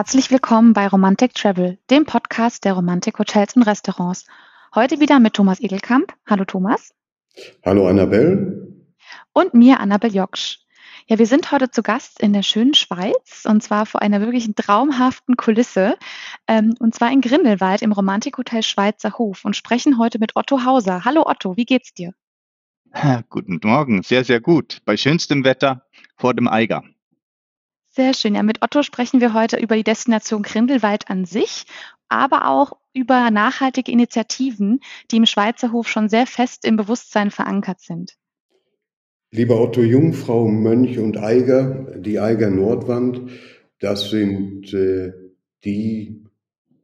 Herzlich willkommen bei Romantic Travel, dem Podcast der Romantik Hotels und Restaurants. Heute wieder mit Thomas Edelkamp. Hallo Thomas. Hallo Annabelle. Und mir, Annabelle Joksch. Ja, wir sind heute zu Gast in der schönen Schweiz und zwar vor einer wirklichen traumhaften Kulisse ähm, und zwar in Grindelwald im Romantikhotel Schweizer Hof und sprechen heute mit Otto Hauser. Hallo Otto, wie geht's dir? Guten Morgen, sehr, sehr gut. Bei schönstem Wetter vor dem Eiger. Sehr schön. Ja, mit Otto sprechen wir heute über die Destination Grindelwald an sich, aber auch über nachhaltige Initiativen, die im Schweizer Hof schon sehr fest im Bewusstsein verankert sind. Lieber Otto Jungfrau, Mönch und Eiger, die Eiger Nordwand, das sind äh, die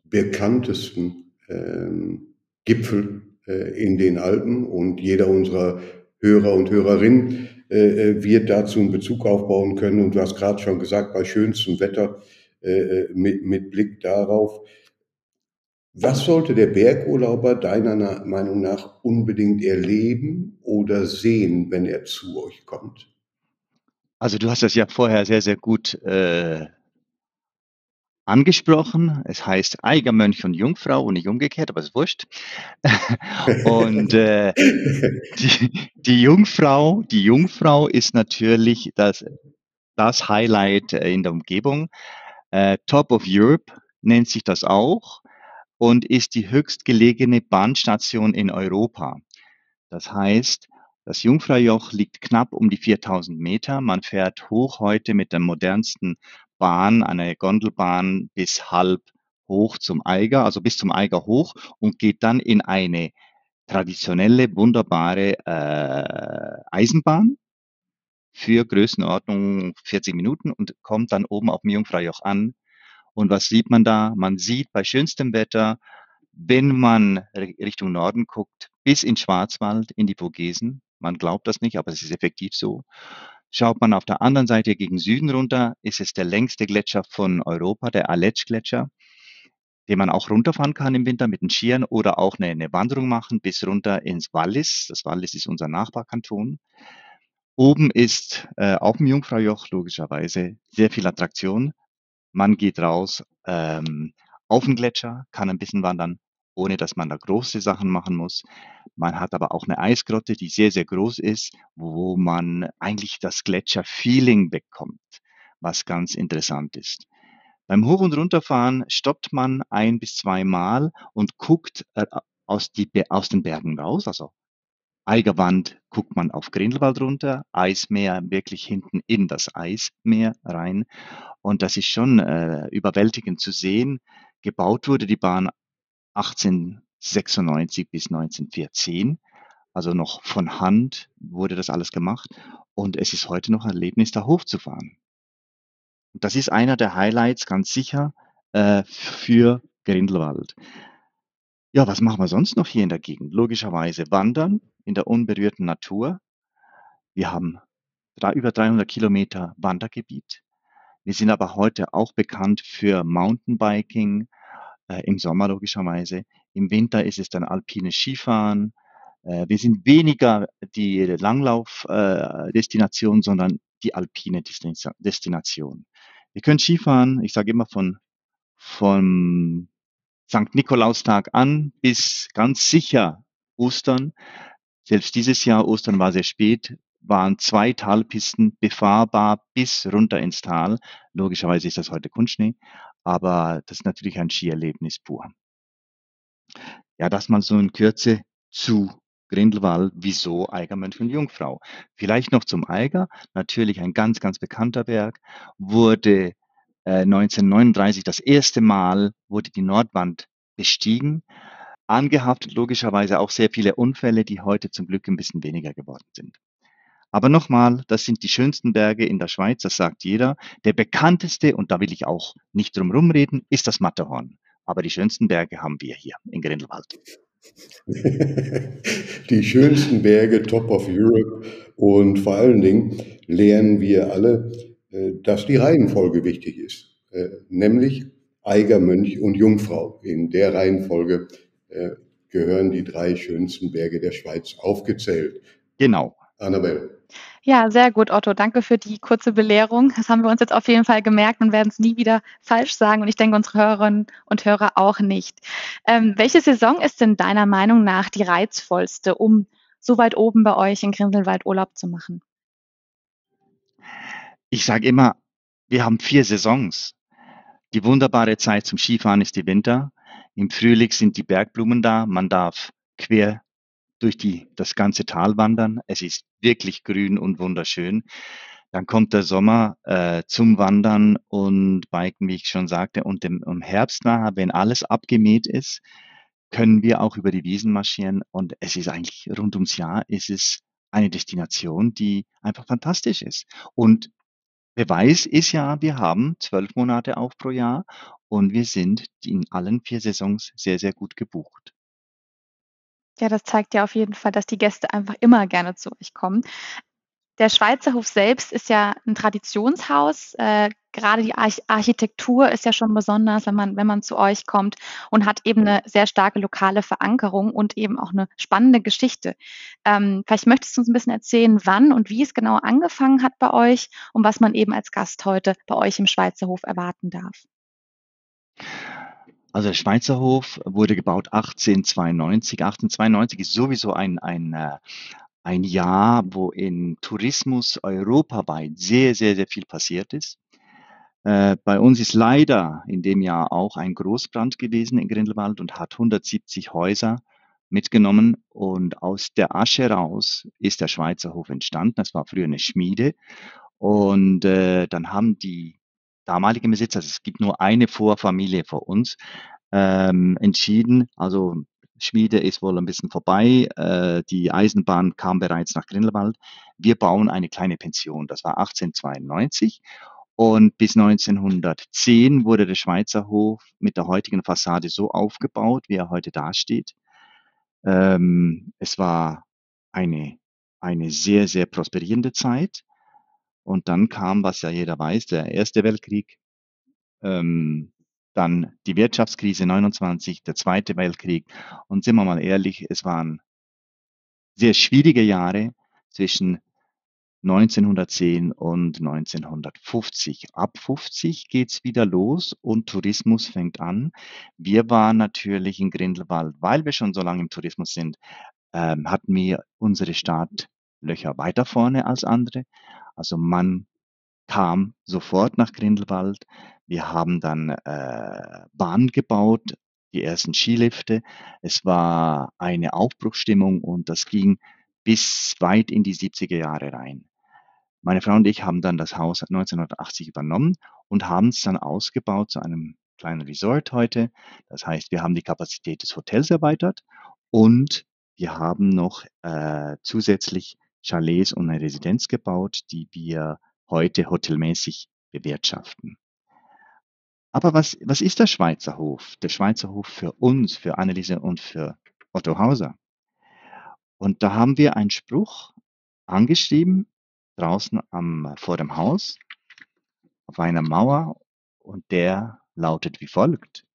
bekanntesten äh, Gipfel äh, in den Alpen und jeder unserer Hörer und Hörerinnen äh, äh, wird dazu einen Bezug aufbauen können. Und du hast gerade schon gesagt, bei schönstem Wetter äh, äh mit, mit Blick darauf. Was sollte der Bergurlauber deiner Meinung nach unbedingt erleben oder sehen, wenn er zu euch kommt? Also du hast das ja vorher sehr, sehr gut äh, angesprochen. Es heißt Eigermönch und Jungfrau und nicht umgekehrt, aber es ist wurscht. und äh, die, die, Jungfrau, die Jungfrau ist natürlich das, das Highlight äh, in der Umgebung. Äh, Top of Europe nennt sich das auch und ist die höchstgelegene Bahnstation in Europa. Das heißt, das Jungfraujoch liegt knapp um die 4000 Meter. Man fährt hoch heute mit der modernsten Bahn, eine Gondelbahn bis halb hoch zum Eiger, also bis zum Eiger hoch und geht dann in eine traditionelle, wunderbare äh, Eisenbahn für Größenordnung 40 Minuten und kommt dann oben auf dem Jungfraujoch an. Und was sieht man da? Man sieht bei schönstem Wetter, wenn man Richtung Norden guckt, bis in Schwarzwald, in die Vogesen. Man glaubt das nicht, aber es ist effektiv so. Schaut man auf der anderen Seite gegen Süden runter, ist es der längste Gletscher von Europa, der Aletsch-Gletscher, den man auch runterfahren kann im Winter mit den Skiern oder auch eine, eine Wanderung machen bis runter ins Wallis. Das Wallis ist unser Nachbarkanton. Oben ist äh, auf dem Jungfraujoch logischerweise sehr viel Attraktion. Man geht raus ähm, auf den Gletscher, kann ein bisschen wandern, ohne dass man da große Sachen machen muss. Man hat aber auch eine Eisgrotte, die sehr, sehr groß ist, wo man eigentlich das Gletscher-Feeling bekommt, was ganz interessant ist. Beim Hoch- und Runterfahren stoppt man ein bis zweimal und guckt äh, aus, die, aus den Bergen raus, also Eigerwand guckt man auf Grindelwald runter, Eismeer wirklich hinten in das Eismeer rein. Und das ist schon äh, überwältigend zu sehen. Gebaut wurde die Bahn 1896 bis 1914. Also noch von Hand wurde das alles gemacht. Und es ist heute noch ein Erlebnis, da hochzufahren. Das ist einer der Highlights ganz sicher äh, für Grindelwald. Ja, was machen wir sonst noch hier in der Gegend? Logischerweise wandern in der unberührten Natur. Wir haben über 300 Kilometer Wandergebiet. Wir sind aber heute auch bekannt für Mountainbiking, äh, im Sommer logischerweise. Im Winter ist es dann alpines Skifahren. Äh, wir sind weniger die Langlauf-Destination, äh, sondern die alpine Destination. Wir können Skifahren, ich sage immer von, vom St. Nikolaustag an bis ganz sicher Ostern. Selbst dieses Jahr, Ostern war sehr spät, waren zwei Talpisten befahrbar bis runter ins Tal. Logischerweise ist das heute Kunstschnee, aber das ist natürlich ein Skierlebnis pur. Ja, das mal so in Kürze zu Grindelwald, wieso Eigermönch und Jungfrau. Vielleicht noch zum Eiger, natürlich ein ganz, ganz bekannter Berg, wurde äh, 1939 das erste Mal, wurde die Nordwand bestiegen, angehaftet logischerweise auch sehr viele Unfälle, die heute zum Glück ein bisschen weniger geworden sind. Aber nochmal, das sind die schönsten Berge in der Schweiz, das sagt jeder. Der bekannteste, und da will ich auch nicht drum rumreden, ist das Matterhorn. Aber die schönsten Berge haben wir hier in Grindelwald. Die schönsten Berge, Top of Europe. Und vor allen Dingen lernen wir alle, äh, dass die Reihenfolge wichtig ist. Äh, nämlich Eiger, Mönch und Jungfrau. In der Reihenfolge äh, gehören die drei schönsten Berge der Schweiz aufgezählt. Genau. Annabelle. Ja, sehr gut, Otto. Danke für die kurze Belehrung. Das haben wir uns jetzt auf jeden Fall gemerkt und werden es nie wieder falsch sagen. Und ich denke, unsere Hörerinnen und Hörer auch nicht. Ähm, welche Saison ist denn deiner Meinung nach die reizvollste, um so weit oben bei euch in Grindelwald Urlaub zu machen? Ich sage immer, wir haben vier Saisons. Die wunderbare Zeit zum Skifahren ist die Winter. Im Frühling sind die Bergblumen da. Man darf quer durch die, das ganze Tal wandern. Es ist wirklich grün und wunderschön. Dann kommt der Sommer äh, zum Wandern und Biken, wie ich schon sagte, und im, im Herbst nachher, wenn alles abgemäht ist, können wir auch über die Wiesen marschieren und es ist eigentlich rund ums Jahr ist es eine Destination, die einfach fantastisch ist. Und Beweis ist ja, wir haben zwölf Monate auf pro Jahr und wir sind in allen vier Saisons sehr, sehr gut gebucht. Ja, das zeigt ja auf jeden Fall, dass die Gäste einfach immer gerne zu euch kommen. Der Schweizer Hof selbst ist ja ein Traditionshaus. Äh, gerade die Arch Architektur ist ja schon besonders, wenn man, wenn man zu euch kommt und hat eben eine sehr starke lokale Verankerung und eben auch eine spannende Geschichte. Ähm, vielleicht möchtest du uns ein bisschen erzählen, wann und wie es genau angefangen hat bei euch und was man eben als Gast heute bei euch im Schweizer Hof erwarten darf. Also der Schweizer Hof wurde gebaut 1892. 1892 ist sowieso ein, ein, äh, ein Jahr, wo in Tourismus europaweit sehr, sehr, sehr viel passiert ist. Äh, bei uns ist leider in dem Jahr auch ein Großbrand gewesen in Grindelwald und hat 170 Häuser mitgenommen und aus der Asche raus ist der Schweizer Hof entstanden. Das war früher eine Schmiede und äh, dann haben die damaligen Besitzer, also es gibt nur eine Vorfamilie vor uns, ähm, entschieden, also Schmiede ist wohl ein bisschen vorbei, äh, die Eisenbahn kam bereits nach Grindelwald. Wir bauen eine kleine Pension, das war 1892 und bis 1910 wurde der Schweizer Hof mit der heutigen Fassade so aufgebaut, wie er heute dasteht. Ähm, es war eine, eine sehr, sehr prosperierende Zeit. Und dann kam, was ja jeder weiß, der Erste Weltkrieg, ähm, dann die Wirtschaftskrise 29, der Zweite Weltkrieg. Und sind wir mal ehrlich, es waren sehr schwierige Jahre zwischen 1910 und 1950. Ab 50 geht's wieder los und Tourismus fängt an. Wir waren natürlich in Grindelwald, weil wir schon so lange im Tourismus sind, ähm, hatten wir unsere Startlöcher weiter vorne als andere. Also man kam sofort nach Grindelwald. Wir haben dann äh, Bahn gebaut, die ersten Skilifte. Es war eine Aufbruchstimmung und das ging bis weit in die 70er Jahre rein. Meine Frau und ich haben dann das Haus 1980 übernommen und haben es dann ausgebaut zu einem kleinen Resort heute. Das heißt, wir haben die Kapazität des Hotels erweitert und wir haben noch äh, zusätzlich Chalets und eine Residenz gebaut, die wir heute hotelmäßig bewirtschaften. Aber was, was ist der Schweizer Hof? Der Schweizer Hof für uns, für Anneliese und für Otto Hauser. Und da haben wir einen Spruch angeschrieben, draußen am, vor dem Haus, auf einer Mauer, und der lautet wie folgt.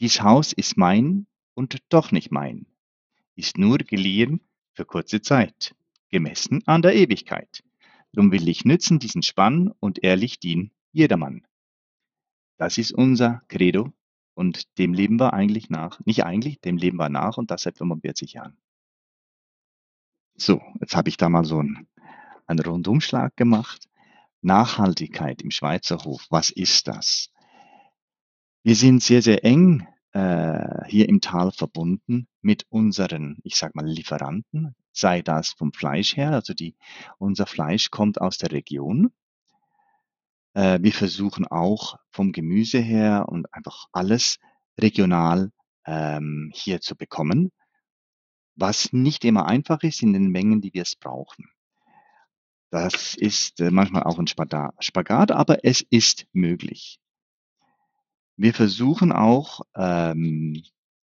Dies Haus ist mein und doch nicht mein, ist nur geliehen für kurze Zeit, gemessen an der Ewigkeit. Drum will ich nützen diesen Spann und ehrlich dien jedermann. Das ist unser Credo und dem leben wir eigentlich nach. Nicht eigentlich, dem leben wir nach und das seit 45 Jahren. So, jetzt habe ich da mal so einen, einen Rundumschlag gemacht. Nachhaltigkeit im Schweizer Hof, was ist das? Wir sind sehr, sehr eng äh, hier im Tal verbunden mit unseren, ich sag mal, Lieferanten, sei das vom Fleisch her, also die, unser Fleisch kommt aus der Region. Äh, wir versuchen auch vom Gemüse her und einfach alles regional ähm, hier zu bekommen, was nicht immer einfach ist in den Mengen, die wir es brauchen. Das ist äh, manchmal auch ein Spagat, aber es ist möglich. Wir versuchen auch ähm,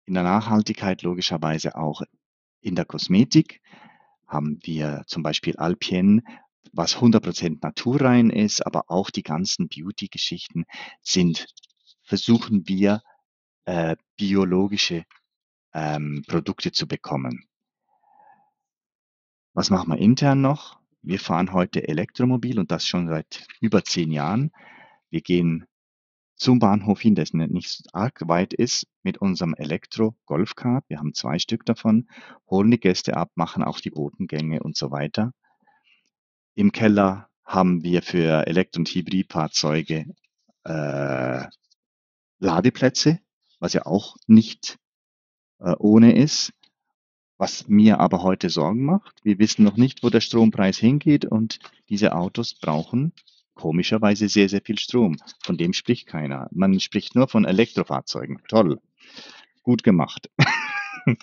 in der Nachhaltigkeit logischerweise auch in der Kosmetik haben wir zum Beispiel Alpien, was 100% naturrein ist, aber auch die ganzen Beauty-Geschichten sind, versuchen wir äh, biologische ähm, Produkte zu bekommen. Was machen wir intern noch? wir fahren heute Elektromobil und das schon seit über zehn Jahren. Wir gehen zum Bahnhof hin, der nicht arg weit ist, mit unserem Elektro-Golfkart. Wir haben zwei Stück davon, holen die Gäste ab, machen auch die Botengänge und so weiter. Im Keller haben wir für Elektro- und Hybridfahrzeuge äh, Ladeplätze, was ja auch nicht äh, ohne ist. Was mir aber heute Sorgen macht, wir wissen noch nicht, wo der Strompreis hingeht und diese Autos brauchen komischerweise sehr, sehr viel Strom. Von dem spricht keiner. Man spricht nur von Elektrofahrzeugen. Toll. Gut gemacht.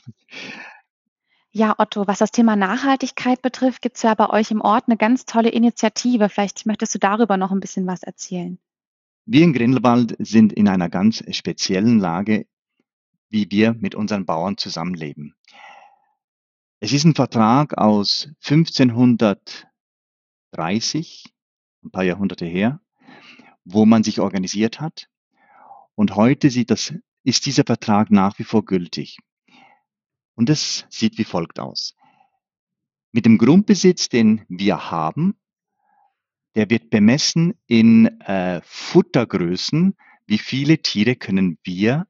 Ja, Otto, was das Thema Nachhaltigkeit betrifft, gibt es ja bei euch im Ort eine ganz tolle Initiative. Vielleicht möchtest du darüber noch ein bisschen was erzählen. Wir in Grindelwald sind in einer ganz speziellen Lage, wie wir mit unseren Bauern zusammenleben. Es ist ein Vertrag aus 1530, ein paar Jahrhunderte her, wo man sich organisiert hat. Und heute sieht das, ist dieser Vertrag nach wie vor gültig. Und es sieht wie folgt aus. Mit dem Grundbesitz, den wir haben, der wird bemessen in äh, Futtergrößen, wie viele Tiere können wir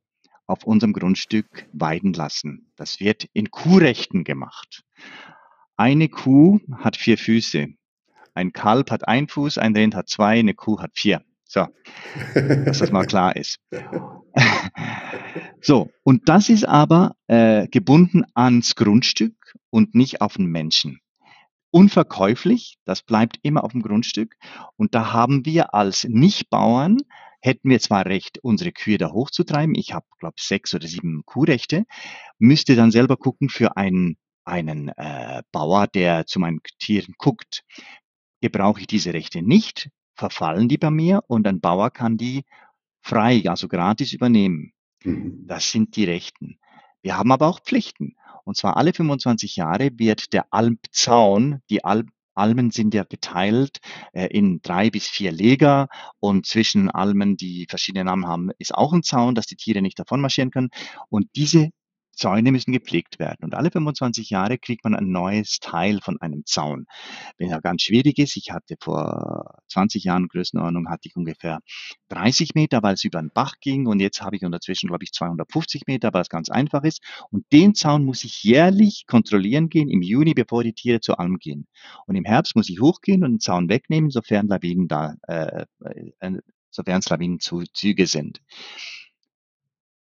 auf unserem Grundstück weiden lassen. Das wird in Kuhrechten gemacht. Eine Kuh hat vier Füße. Ein Kalb hat einen Fuß, ein Rind hat zwei, eine Kuh hat vier. So, dass das mal klar ist. so, und das ist aber äh, gebunden ans Grundstück und nicht auf den Menschen. Unverkäuflich, das bleibt immer auf dem Grundstück. Und da haben wir als Nichtbauern hätten wir zwar Recht, unsere Kühe da hochzutreiben. Ich habe, glaube sechs oder sieben Kuhrechte, müsste dann selber gucken für einen, einen äh, Bauer, der zu meinen Tieren guckt. Gebrauche ich diese Rechte nicht, verfallen die bei mir und ein Bauer kann die frei, also gratis übernehmen. Mhm. Das sind die Rechten. Wir haben aber auch Pflichten. Und zwar alle 25 Jahre wird der Almzaun, die Alp Almen sind ja geteilt äh, in drei bis vier Leger und zwischen Almen, die verschiedene Namen haben, ist auch ein Zaun, dass die Tiere nicht davon marschieren können. Und diese Zäune müssen gepflegt werden. Und alle 25 Jahre kriegt man ein neues Teil von einem Zaun. Wenn er ganz schwierig ist, ich hatte vor 20 Jahren Größenordnung, hatte ich ungefähr 30 Meter, weil es über einen Bach ging. Und jetzt habe ich unterzwischen, glaube ich, 250 Meter, weil es ganz einfach ist. Und den Zaun muss ich jährlich kontrollieren gehen im Juni, bevor die Tiere zur Alm gehen. Und im Herbst muss ich hochgehen und den Zaun wegnehmen, sofern Lawinen da, äh, äh, sofern es Lawinenzüge sind.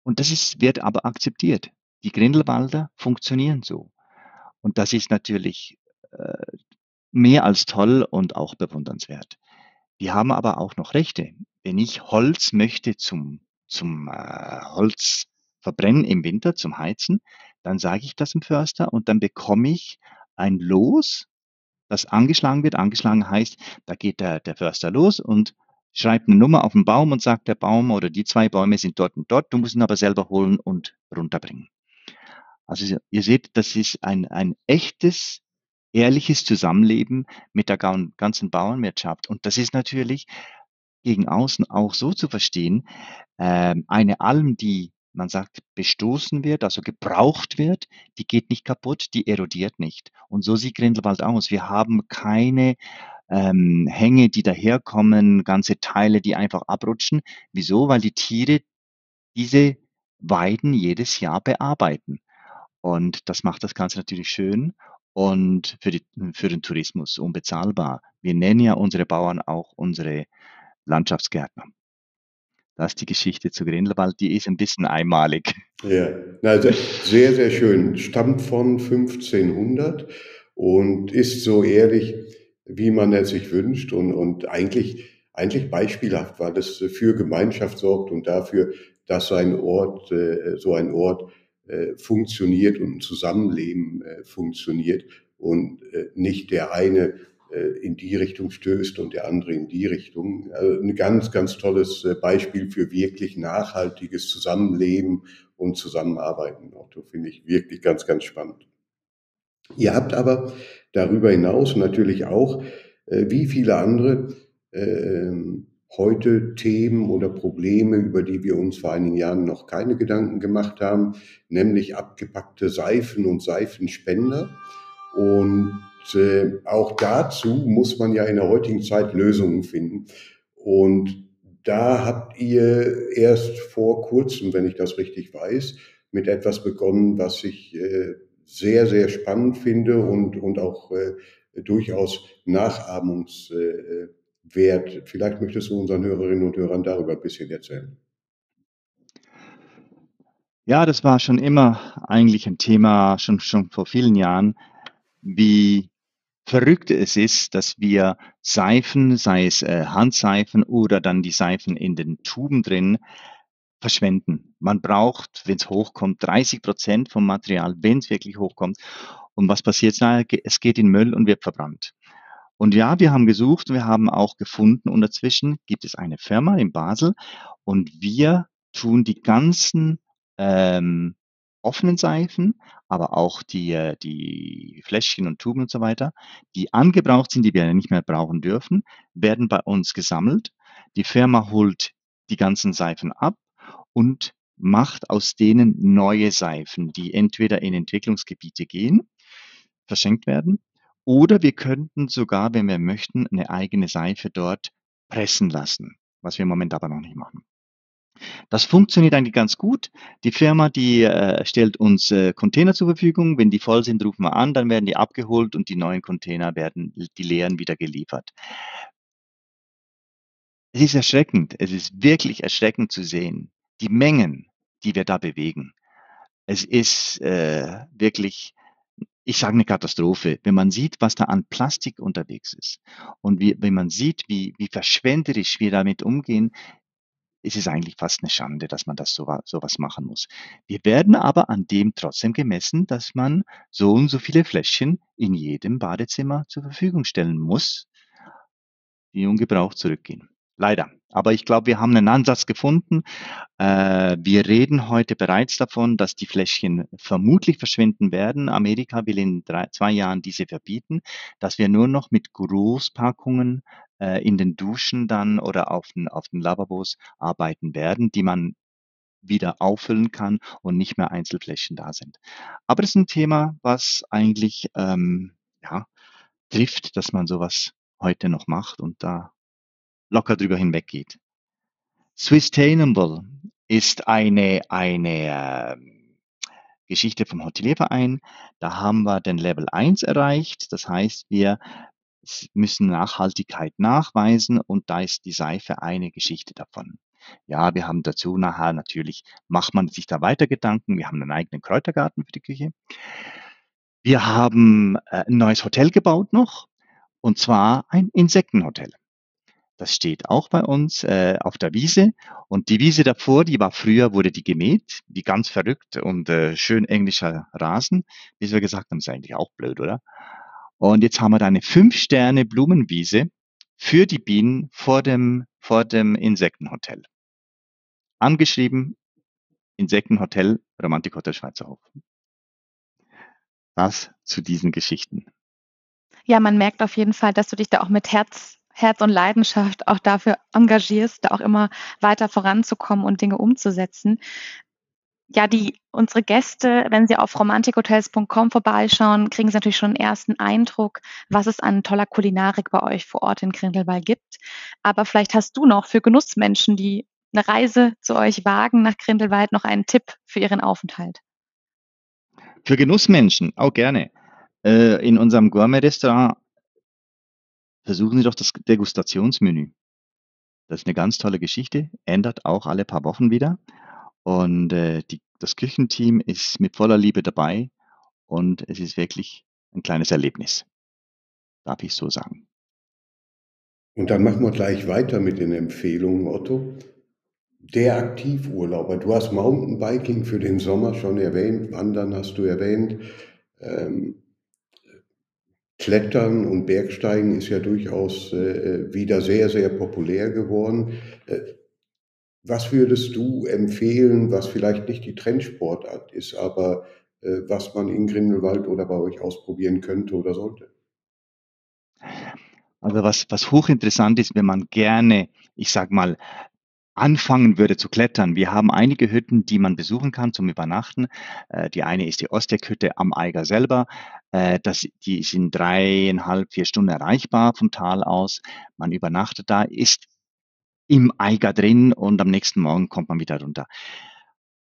Und das ist, wird aber akzeptiert. Die Grindelwalder funktionieren so. Und das ist natürlich äh, mehr als toll und auch bewundernswert. Die haben aber auch noch Rechte. Wenn ich Holz möchte zum, zum äh, Holz verbrennen im Winter, zum Heizen, dann sage ich das dem Förster und dann bekomme ich ein Los, das angeschlagen wird. Angeschlagen heißt, da geht der, der Förster los und schreibt eine Nummer auf den Baum und sagt, der Baum oder die zwei Bäume sind dort und dort, du musst ihn aber selber holen und runterbringen. Also ihr seht, das ist ein, ein echtes, ehrliches Zusammenleben mit der ganzen Bauernwirtschaft. Und das ist natürlich gegen außen auch so zu verstehen, ähm, eine Alm, die man sagt, bestoßen wird, also gebraucht wird, die geht nicht kaputt, die erodiert nicht. Und so sieht Grindelwald aus. Wir haben keine ähm, Hänge, die daherkommen, ganze Teile, die einfach abrutschen. Wieso? Weil die Tiere diese Weiden jedes Jahr bearbeiten. Und das macht das Ganze natürlich schön und für, die, für den Tourismus unbezahlbar. Wir nennen ja unsere Bauern auch unsere Landschaftsgärtner. Das ist die Geschichte zu Grindelwald, die ist ein bisschen einmalig. Ja, also sehr, sehr schön. Stammt von 1500 und ist so ehrlich, wie man es sich wünscht und, und eigentlich, eigentlich beispielhaft, weil es für Gemeinschaft sorgt und dafür, dass so ein Ort, äh, so ein Ort äh, funktioniert und ein Zusammenleben äh, funktioniert und äh, nicht der eine in die Richtung stößt und der andere in die Richtung. Also ein ganz, ganz tolles Beispiel für wirklich nachhaltiges Zusammenleben und Zusammenarbeiten. Auch das finde ich wirklich ganz, ganz spannend. Ihr habt aber darüber hinaus natürlich auch, wie viele andere, ähm, heute Themen oder Probleme, über die wir uns vor einigen Jahren noch keine Gedanken gemacht haben, nämlich abgepackte Seifen und Seifenspender. Und äh, auch dazu muss man ja in der heutigen Zeit Lösungen finden. Und da habt ihr erst vor kurzem, wenn ich das richtig weiß, mit etwas begonnen, was ich äh, sehr, sehr spannend finde und, und auch äh, durchaus nachahmungswert. Vielleicht möchtest du unseren Hörerinnen und Hörern darüber ein bisschen erzählen. Ja, das war schon immer eigentlich ein Thema, schon, schon vor vielen Jahren, wie verrückt es ist, dass wir Seifen, sei es äh, Handseifen oder dann die Seifen in den Tuben drin, verschwenden. Man braucht, wenn es hochkommt, 30 Prozent vom Material, wenn es wirklich hochkommt. Und was passiert? Es geht in Müll und wird verbrannt. Und ja, wir haben gesucht, wir haben auch gefunden und dazwischen gibt es eine Firma in Basel und wir tun die ganzen ähm, offenen Seifen, aber auch die, äh, die Fläschchen und Tuben und so weiter, die angebraucht sind, die wir nicht mehr brauchen dürfen, werden bei uns gesammelt. Die Firma holt die ganzen Seifen ab und macht aus denen neue Seifen, die entweder in Entwicklungsgebiete gehen, verschenkt werden, oder wir könnten sogar, wenn wir möchten, eine eigene Seife dort pressen lassen, was wir im Moment aber noch nicht machen. Das funktioniert eigentlich ganz gut. Die Firma, die äh, stellt uns äh, Container zur Verfügung. Wenn die voll sind, rufen wir an, dann werden die abgeholt und die neuen Container werden, die leeren, wieder geliefert. Es ist erschreckend. Es ist wirklich erschreckend zu sehen, die Mengen, die wir da bewegen. Es ist äh, wirklich, ich sage eine Katastrophe, wenn man sieht, was da an Plastik unterwegs ist und wie, wenn man sieht, wie, wie verschwenderisch wir damit umgehen, ist es eigentlich fast eine Schande, dass man das so, sowas machen muss. Wir werden aber an dem trotzdem gemessen, dass man so und so viele Fläschchen in jedem Badezimmer zur Verfügung stellen muss, die ungebraucht zurückgehen. Leider. Aber ich glaube, wir haben einen Ansatz gefunden. Äh, wir reden heute bereits davon, dass die Fläschchen vermutlich verschwinden werden. Amerika will in drei, zwei Jahren diese verbieten, dass wir nur noch mit Großpackungen äh, in den Duschen dann oder auf den, auf den Lavabos arbeiten werden, die man wieder auffüllen kann und nicht mehr Einzelflächen da sind. Aber das ist ein Thema, was eigentlich ähm, ja, trifft, dass man sowas heute noch macht und da locker drüber hinweggeht. Swisstainable ist eine, eine äh, Geschichte vom Hotelierverein. Da haben wir den Level 1 erreicht. Das heißt, wir müssen Nachhaltigkeit nachweisen und da ist die Seife eine Geschichte davon. Ja, wir haben dazu nachher natürlich, macht man sich da weiter Gedanken. Wir haben einen eigenen Kräutergarten für die Küche. Wir haben äh, ein neues Hotel gebaut noch und zwar ein Insektenhotel. Das steht auch bei uns äh, auf der Wiese. Und die Wiese davor, die war früher, wurde die gemäht, wie ganz verrückt und äh, schön englischer Rasen, bis wir gesagt haben, ist eigentlich auch blöd, oder? Und jetzt haben wir da eine fünf-Sterne Blumenwiese für die Bienen vor dem, vor dem Insektenhotel. Angeschrieben, Insektenhotel, Romantikhotel Schweizerhof. Das zu diesen Geschichten. Ja, man merkt auf jeden Fall, dass du dich da auch mit Herz Herz und Leidenschaft auch dafür engagierst, da auch immer weiter voranzukommen und Dinge umzusetzen. Ja, die unsere Gäste, wenn sie auf romantikhotels.com vorbeischauen, kriegen sie natürlich schon einen ersten Eindruck, was es an toller Kulinarik bei euch vor Ort in Grindelwald gibt. Aber vielleicht hast du noch für Genussmenschen, die eine Reise zu euch wagen nach Grindelwald, noch einen Tipp für ihren Aufenthalt. Für Genussmenschen, auch gerne. Äh, in unserem Gourmet-Restaurant Versuchen Sie doch das Degustationsmenü. Das ist eine ganz tolle Geschichte, ändert auch alle paar Wochen wieder. Und äh, die, das Küchenteam ist mit voller Liebe dabei und es ist wirklich ein kleines Erlebnis. Darf ich so sagen. Und dann machen wir gleich weiter mit den Empfehlungen, Otto. Der Aktivurlauber, du hast Mountainbiking für den Sommer schon erwähnt, Wandern hast du erwähnt. Ähm, Klettern und Bergsteigen ist ja durchaus äh, wieder sehr, sehr populär geworden. Äh, was würdest du empfehlen, was vielleicht nicht die Trendsportart ist, aber äh, was man in Grindelwald oder bei euch ausprobieren könnte oder sollte? Also was, was hochinteressant ist, wenn man gerne, ich sag mal, anfangen würde zu klettern. Wir haben einige Hütten, die man besuchen kann zum Übernachten. Äh, die eine ist die Osteck-Hütte am Eiger selber. Äh, das, die sind dreieinhalb, vier Stunden erreichbar vom Tal aus. Man übernachtet da, ist im Eiger drin und am nächsten Morgen kommt man wieder runter.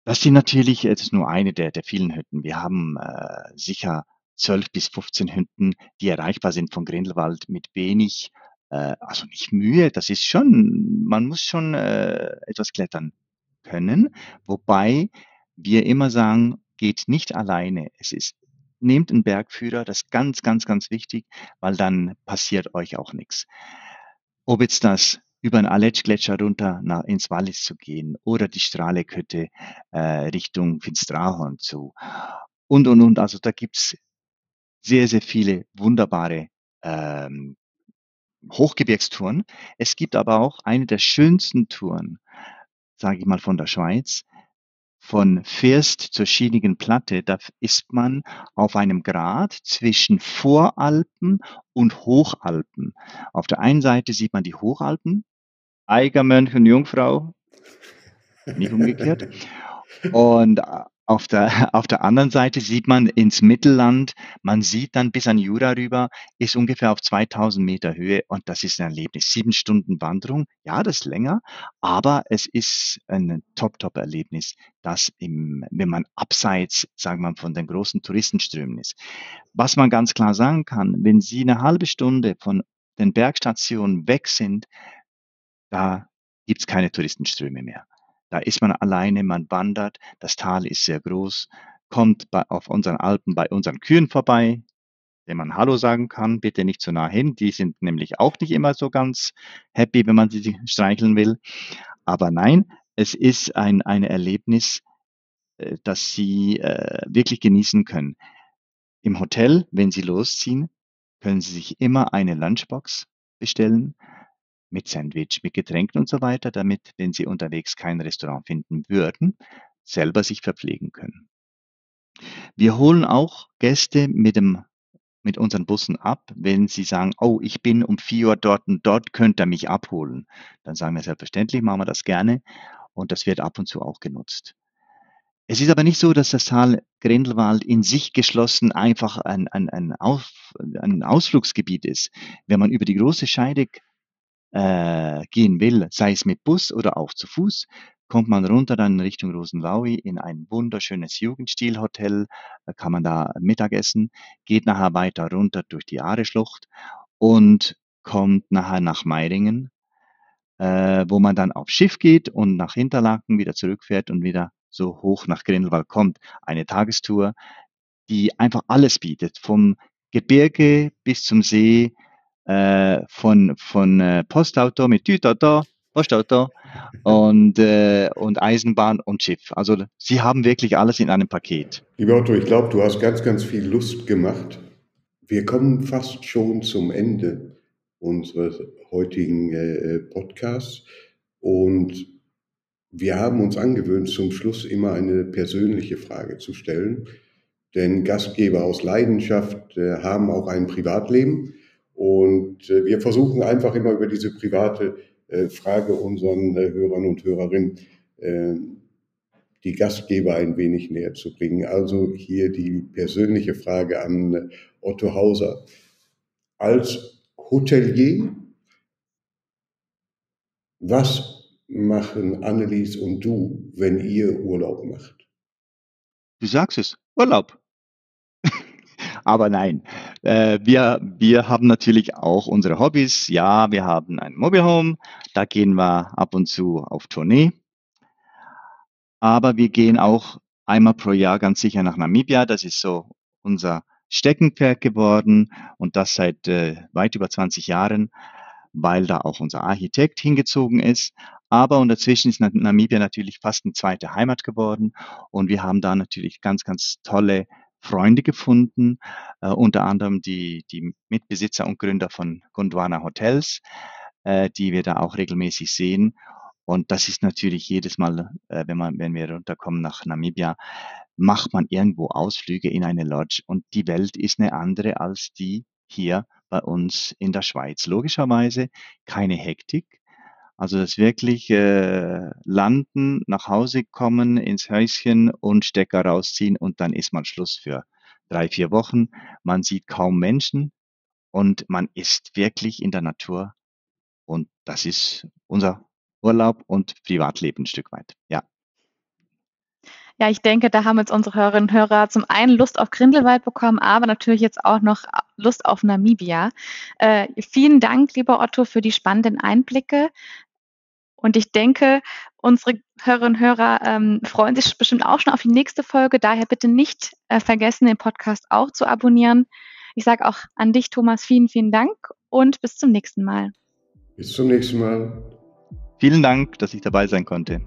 Das sind natürlich, es ist nur eine der, der vielen Hütten. Wir haben äh, sicher 12 bis 15 Hütten, die erreichbar sind von Grindelwald mit wenig äh, also nicht Mühe, das ist schon man muss schon, äh, etwas klettern können, wobei wir immer sagen: „Geht nicht alleine.“ Es ist nehmt 'n Bergführer, das ist ganz, ganz, ganz wichtig, weil dann passiert euch auch nix. Ob jetzt das über 'n Aletschgletscher runter na ins Wallis zu gehen oder die Strahleck-Hütte, äh, Richtung Finsteraarhorn zu und, und, und. Also, da gibt's sehr, sehr viele wunderbare, ähm, Hochgebirgstouren. Es gibt aber auch eine der schönsten Touren, sage ich mal, von der Schweiz. Von First zur Schienigen Platte, da ist man auf einem Grat zwischen Voralpen und Hochalpen. Auf der einen Seite sieht man die Hochalpen, Eiger, Mönch und Jungfrau, nicht umgekehrt. Und auf der, auf der anderen Seite sieht man ins Mittelland, man sieht dann bis an Jura rüber, ist ungefähr auf 2000 Meter Höhe und das ist ein Erlebnis. Sieben Stunden Wanderung, ja, das ist länger, aber es ist ein Top-Top-Erlebnis, das im, wenn man abseits, sagen wir mal, von den großen Touristenströmen ist. Was man ganz klar sagen kann, wenn Sie eine halbe Stunde von den Bergstationen weg sind, da gibt's keine Touristenströme mehr. Da ist man alleine, man wandert, das Tal ist sehr groß, kommt bei, auf unseren Alpen bei unseren Kühen vorbei, denen man Hallo sagen kann, bitte nicht zu nah hin. Die sind nämlich auch nicht immer so ganz happy, wenn man sie streicheln will. Aber nein, es ist ein, ein Erlebnis, äh, das Sie äh, wirklich genießen können. Im Hotel, wenn Sie losziehen, können Sie sich immer eine Lunchbox bestellen mit Sandwich, mit Getränken und so weiter, damit, wenn Sie unterwegs kein Restaurant finden würden, selber sich verpflegen können. Wir holen auch Gäste mit dem mit unseren Bussen ab, wenn sie sagen, oh, ich bin um 4 Uhr dort und dort könnt ihr mich abholen. Dann sagen wir selbstverständlich, machen wir das gerne und das wird ab und zu auch genutzt. Es ist aber nicht so, dass das Tal Grindelwald in sich geschlossen einfach ein, ein, ein, Auf, ein Ausflugsgebiet ist. Wenn man über die große Scheide äh, gehen will, sei es mit Bus oder auch zu Fuß, kommt man runter dann Richtung Rosenlaui in ein wunderschönes Jugendstilhotel, da kann man da Mittagessen, geht nachher weiter runter durch die Aare-Schlucht und kommt nachher nach Meiringen, äh, wo man dann aufs Schiff geht und nach Hinterlaken wieder zurückfährt und wieder so hoch nach Grindelwald kommt. Eine Tagestour, die einfach alles bietet, vom Gebirge bis zum See, äh, von, von äh, Postauto mit Tütauto, Postauto und, äh, und Eisenbahn und Schiff. Also sie haben wirklich alles in einem Paket. Lieber Otto, ich glaube, du hast ganz, ganz viel Lust gemacht. Wir kommen fast schon zum Ende unseres heutigen äh, Podcasts und wir haben uns angewöhnt, zum Schluss immer eine persönliche Frage zu stellen. Denn Gastgeber aus Leidenschaft äh, haben auch ein Privatleben. Und äh, wir versuchen einfach immer über diese private äh, Frage unseren äh, Hörern und Hörerinnen die Gastgeber ein wenig näher zu bringen. Also hier die persönliche Frage an Otto Hauser. Als Hotelier, was machen Annelies und du, wenn ihr Urlaub macht? Du sagst es, Urlaub. Aber nein, äh, wir, wir haben natürlich auch unsere Hobbys. Ja, wir haben ein Mobile Home, da gehen wir ab und zu auf Tournee. Aber wir gehen auch einmal pro Jahr ganz sicher nach Namibia. Das ist so unser Steckenpferd geworden und das seit äh, weit über 20 Jahren, weil da auch unser Architekt hingezogen ist. Aber und dazwischen ist Namibia natürlich fast eine zweite Heimat geworden und wir haben da natürlich ganz, ganz tolle Freunde gefunden, äh, unter anderem die, die Mitbesitzer und Gründer von Gondwana Hotels, äh, die wir da auch regelmäßig sehen. Und das ist natürlich jedes Mal, äh, wenn man, wenn wir runterkommen nach Namibia, macht man irgendwo Ausflüge in eine Lodge und die Welt ist eine andere als die hier bei uns in der Schweiz. Logischerweise keine Hektik, Also das wirklich äh, landen, nach Hause kommen, ins Häuschen und Stecker rausziehen und dann ist mal Schluss für drei, vier Wochen. Man sieht kaum Menschen und man ist wirklich in der Natur. Und das ist unser Urlaub und Privatleben ein Stück weit. Ja. Ja, ich denke, da haben jetzt unsere Hörerinnen und Hörer zum einen Lust auf Grindelwald bekommen, aber natürlich jetzt auch noch Lust auf Namibia. Äh, vielen Dank, lieber Otto, für die spannenden Einblicke. Und ich denke, unsere Hörerinnen und Hörer ähm, freuen sich bestimmt auch schon auf die nächste Folge. Daher bitte nicht äh, vergessen, den Podcast auch zu abonnieren. Ich sage auch an dich, Thomas, vielen, vielen Dank und bis zum nächsten Mal. Bis zum nächsten Mal. Vielen Dank, dass ich dabei sein konnte.